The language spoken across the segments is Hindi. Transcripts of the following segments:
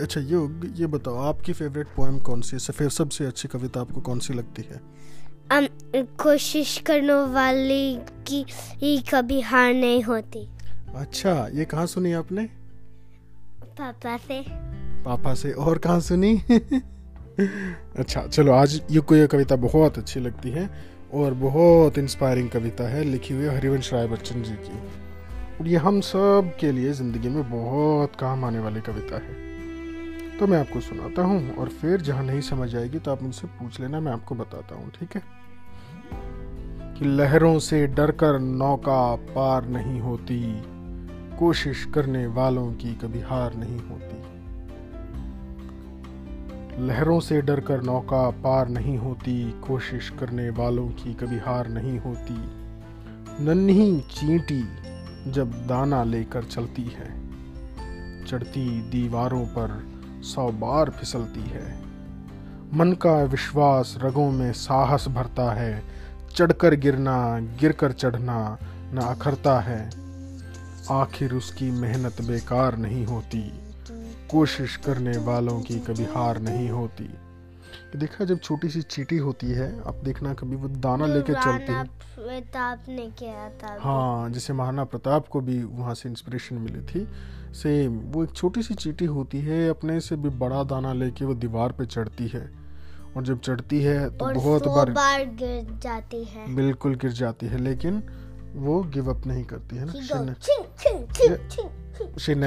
अच्छा ये ये बताओ आपकी फेवरेट पोएम कौन सी है? फिर सबसे अच्छी कविता आपको कौन सी लगती है? um, कोशिश करने वाली की कभी हार नहीं होती। अच्छा ये कहाँ सुनी आपने? पापा से। पापा से और कहाँ सुनी? अच्छा चलो आज ये को ये कविता बहुत अच्छी लगती है और बहुत इंस्पायरिंग कविता है लिखी हुई हरिवंश राय बच्चन जी की। और ये हम सब के लिए ज़िंदगी में बहुत काम आने वाली कविता है। तो मैं आपको सुनाता हूँ और फिर जहाँ नहीं समझ आएगी तो आप मुझसे पूछ लेना, मैं आपको बताता हूँ, ठीक है? कि लहरों से डरकर नौका पार नहीं होती, कोशिश करने वालों की कभी हार नहीं होती। लहरों से डरकर नौका पार नहीं होती, कोशिश करने वालों की कभी हार नहीं होती। नन्ही चींटी जब दाना लेकर चलती है, चढ़ती दीवारों पर सौ बार फिसलती है। मन का विश्वास रगों में साहस भरता है। चढ़कर गिरना, गिरकर चढ़ना न अखरता है। आखिर उसकी मेहनत बेकार नहीं होती। कोशिश करने वालों की कभी हार नहीं होती। देखा जब छोटी सी चीटी होती है आप देखना कभी वो दाना लेके चलती है। प्रताप ने किया था हाँ जिसे महाराणा प्रताप को भी वहाँ से इंस्पिरेशन मिली थी। सेम वो एक छोटी सी चीटी होती है अपने से भी बड़ा दाना लेके वो दीवार पे चढ़ती है। और जब चढ़ती है तो और बहुत बार बार गिर जाती है। बिल्कुल गिर जाती है लेकिन वो गिव अप नहीं करती है ना? She She goes ne- ching ching ching ching ching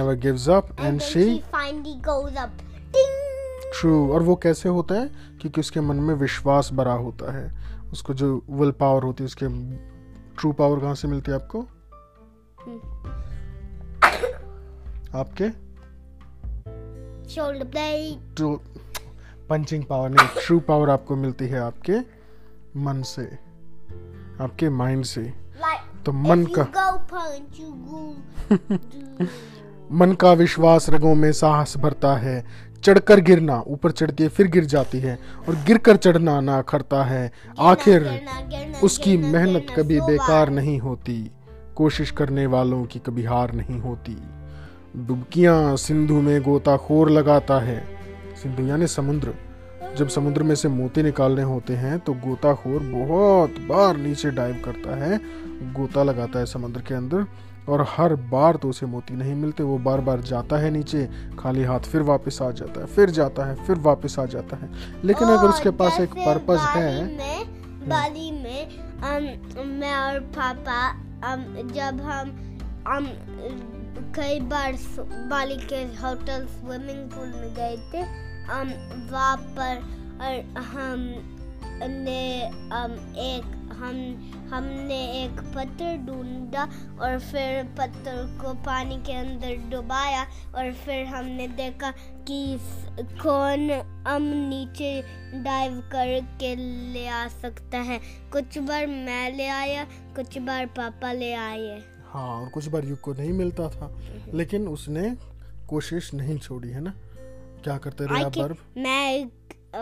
true और वो कैसे होता है? क्योंकि उसके मन में विश्वास भरा होता है। उसको जो विल पावर होती है उसके ट्रू पावर कहाँ से मिलती है आपको? आपके? ट्रू पंचिंग पावर नहीं ट्रू पावर आपको मिलती है आपके मन से आपके माइंड से। Like तो मन का punch, मन का विश्वास रगों में साहस भरता है चढ़कर गिरना ऊपर चढ़ती है फिर गिर जाती है और गिरकर चढ़ना ना खरता है। आखिर उसकी मेहनत कभी बेकार नहीं होती। कोशिश करने वालों की कभी हार नहीं होती। डुबकियाँ सिंधु में गोताखोर लगाता है। सिंधु यानी समुद्र। जब समुद्र में से मोती निकालने होते हैं तो गोताखोर बहुत बार नीचे डाइव करता है। गोता लगाता है समुद्र के अंदर। और हर बार तो उसे मोती नहीं मिलते। वो बार बार जाता है नीचे खाली हाथ फिर वापस आ जाता है फिर जाता है फिर वापस आ जाता है। लेकिन अगर उसके पास एक बाली है में बाली में um, मैं और पापा um, जब हम um, कई बार बाली के होटल स्विमिंग पूल में गए थे um, वहाँ पर और हम ने um, एक हम हमने एक पत्थर ढूंढा और फिर पत्थर को पानी के अंदर डुबाया और फिर हमने देखा कि कौन हम नीचे डाइव करके ले आ सकता है। कुछ बार मैं ले आया कुछ बार पापा ले आए। हाँ और कुछ बार युग को नहीं मिलता था। लेकिन उसने कोशिश नहीं छोड़ी है ना? क्या करते रहे आप मैं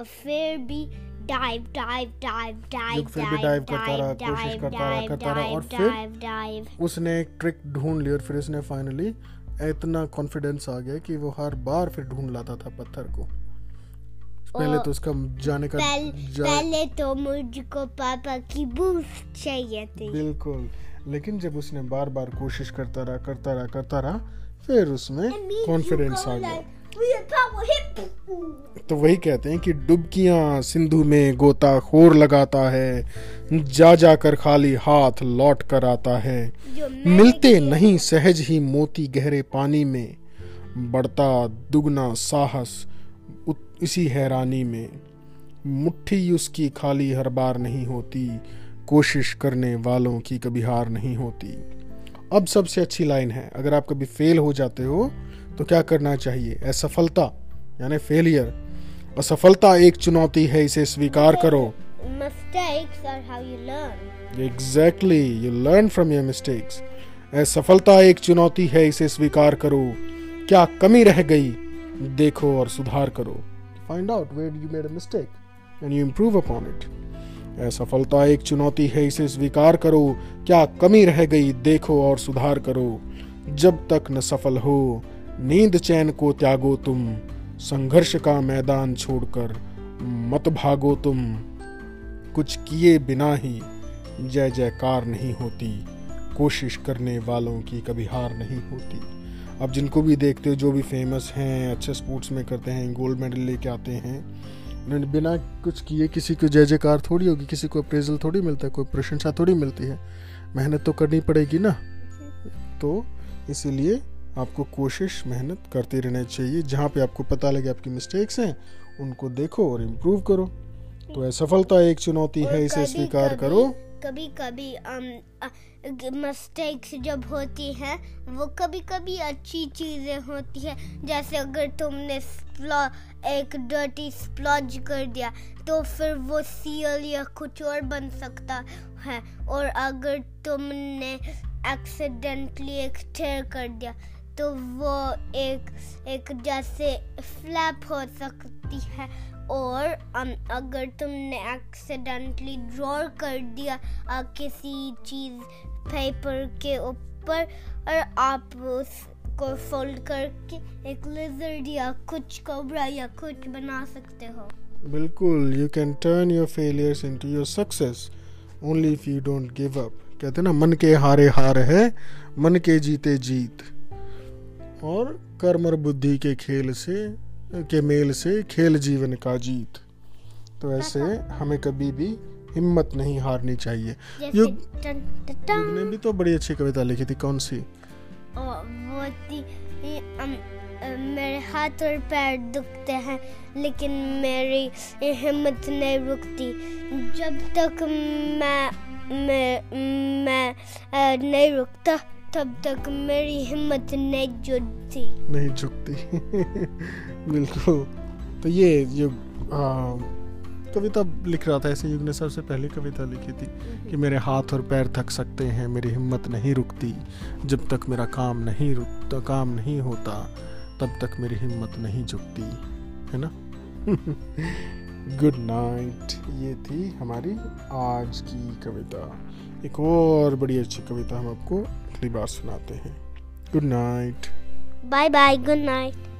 फिर भी डाइव डाइव डाइव डाइव युग फिर भी डाइव dive करता रहा, डाइव कोशिश डाइव करता रहा, डाइव करता रहा, और डाइव फिर? डाइव डाइव उसने एक ट्रिक ढूंढ ली और फिर उसने फाइनली इतना कॉन्फिडेंस आ गया कि वो हर बार फिर ढूंढ लाता था पत्थर को। पहले तो उसका जाने का पहल, जा, पहले तो मुझको पापा की बूस्ट चाहिए थी। बिल्कुल लेकिन जब उसने बार बार कोशिश करता रहा करता रहा करता रहा फिर उसमें कॉन्फिडेंस आ गया। तो वही कहते हैं कि डुबकियाँ सिंधु में गोताखोर लगाता है जा जाकर खाली हाथ लौट कर आता है। मिलते नहीं सहज ही मोती गहरे पानी में बढ़ता दुगना साहस इसी हैरानी में। मुट्ठी उसकी खाली हर बार नहीं होती कोशिश करने वालों की कभी हार नहीं होती। अब सबसे अच्छी लाइन है अगर आप कभी फेल हो जाते हो तो क्या करना चाहिए? असफलता यानी फेलियर असफलता एक चुनौती है इसे स्वीकार करो। Mistakes are how you learn. Exactly you learn from your mistakes असफलता एक चुनौती है इसे स्वीकार करो। क्या कमी रह गई? देखो और सुधार करो। Find out where you made a mistake and you improve upon it असफलता एक चुनौती है इसे स्वीकार करो। क्या कमी रह गई? देखो और सुधार करो। जब तक न सफल हो नींद चैन को त्यागो तुम, संघर्ष का मैदान छोड़कर मत भागो तुम। कुछ किए बिना ही जय जयकार नहीं होती, कोशिश करने वालों की कभी हार नहीं होती। अब जिनको भी देखते हो, जो भी फ़ेमस हैं, अच्छे स्पोर्ट्स में करते हैं गोल्ड मेडल लेके आते हैं उन्होंने बिना कुछ किए किसी को जय जयकार थोड़ी होगी, किसी को अप्रेजल थोड़ी मिलता है, कोई प्रशंसा थोड़ी मिलती है। मेहनत तो करनी पड़ेगी ना? तो इसीलिए आपको कोशिश मेहनत करते रहना चाहिए। जहाँ पे आपको पता लगे आपकी मिस्टेक्स हैं उनको देखो और इम्प्रूव करो। तो असफलता एक चुनौती है इसे स्वीकार करो। कभी कभी मिस्टेक्स जब होती हैं वो कभी कभी अच्छी चीज़ें होती है। जैसे अगर तुमने एक डर्टी स्प्लॉज कर दिया तो फिर वो सील या कुछ और बन सकता है। और अगर तुमने एक्सीडेंटली एक टेयर कर दिया तो वो एक एक जैसे फ्लैप हो सकती है। और अगर तुमने एक्सीडेंटली ड्रॉ कर दिया किसी चीज़ पेपर के ऊपर, और आप उसको फोल्ड करके एक लिजर्ड या कुछ कोबरा या कुछ बना सकते हो। बिल्कुल you can turn your failures into your success only if you don't give up कहते ना, मन के हारे हार है, मन के जीते जीत। और कर्म और बुद्धि के खेल से के मेल से खेल जीवन का जीत। तो ऐसे हमें कभी भी हिम्मत नहीं हारनी चाहिए। युग ने भी तो बड़ी अच्छी कविता लिखी थी। कौन सी? ओ, वो थी मेरे हाथ और पैर दुखते हैं लेकिन मेरी हिम्मत नहीं रुकती। जब तक मैं मैं मैं नहीं रुकता तब तक मेरी हिम्मत नहीं जुटती। नहीं झुकती बिल्कुल। तो ये युग कविता लिख रहा था ऐसे युग ने सबसे पहले कविता लिखी थी कि मेरे हाथ और पैर थक सकते हैं मेरी हिम्मत नहीं रुकती। जब तक मेरा काम नहीं रुकता काम नहीं होता तब तक मेरी हिम्मत नहीं झुकती है ना? गुड नाइट ये थी हमारी आज की कविता। एक और बड़ी अच्छी कविता हम आपको अगली बार सुनाते हैं। Good night bye bye good night